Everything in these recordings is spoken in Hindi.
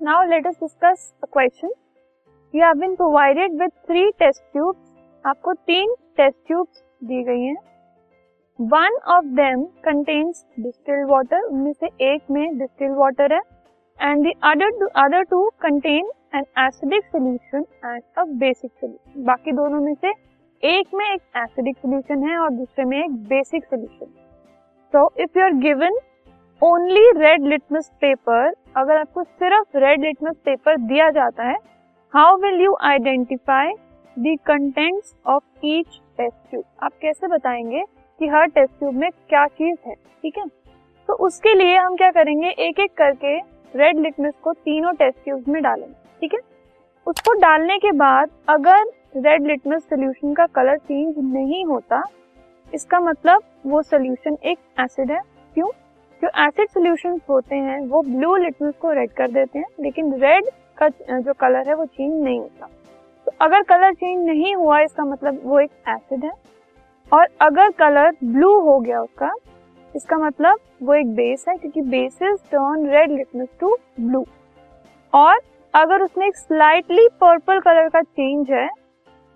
Now, let us discuss a question. You have been provided with three test tubes. आपको तीन टेस्ट ट्यूब्स दी गई हैं. One of them contains distilled water उनमें से एक में डिस्टिल्ड वाटर है. And the other other two contain an acidic solution and a basic solution बाकी दोनों में से एक में एक एसिडिक सोल्यूशन है और दूसरे में एक basic solution so if you are given only red litmus paper अगर आपको सिर्फ़ रेड लिटमस पेपर दिया जाता है how will you identify the contents of each test tube आप कैसे बताएँगे कि हर टेस्ट ट्यूब में क्या चीज़ है? ठीक है? तो उसके लिए हम क्या करेंगे? एक एक करके रेड लिटमस को तीनों टेस्ट ट्यूब में डालेंगे। ठीक है? उसको डालने के बाद अगर रेड लिटमस सोल्यूशन का कलर चेंज नहीं होता, इसका मतलब वो सोल्यूशन एक एसिड है। क्यों? जो एसिड सोल्यूशन होते हैं, वो ब्लू लिटमस को रेड कर देते हैं, लेकिन रेड का जो कलर है, वो चेंज नहीं होता। तो अगर कलर चेंज नहीं हुआ, इसका मतलब वो एक एसिड है। और अगर कलर ब्लू हो गया उसका, इसका मतलब वो एक बेस है, क्योंकि bases turn red litmus to blue और अगर उसमें एक स्लाइटली पर्पल कलर का चेंज है,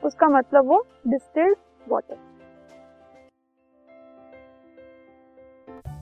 उसका मतलब वो distilled water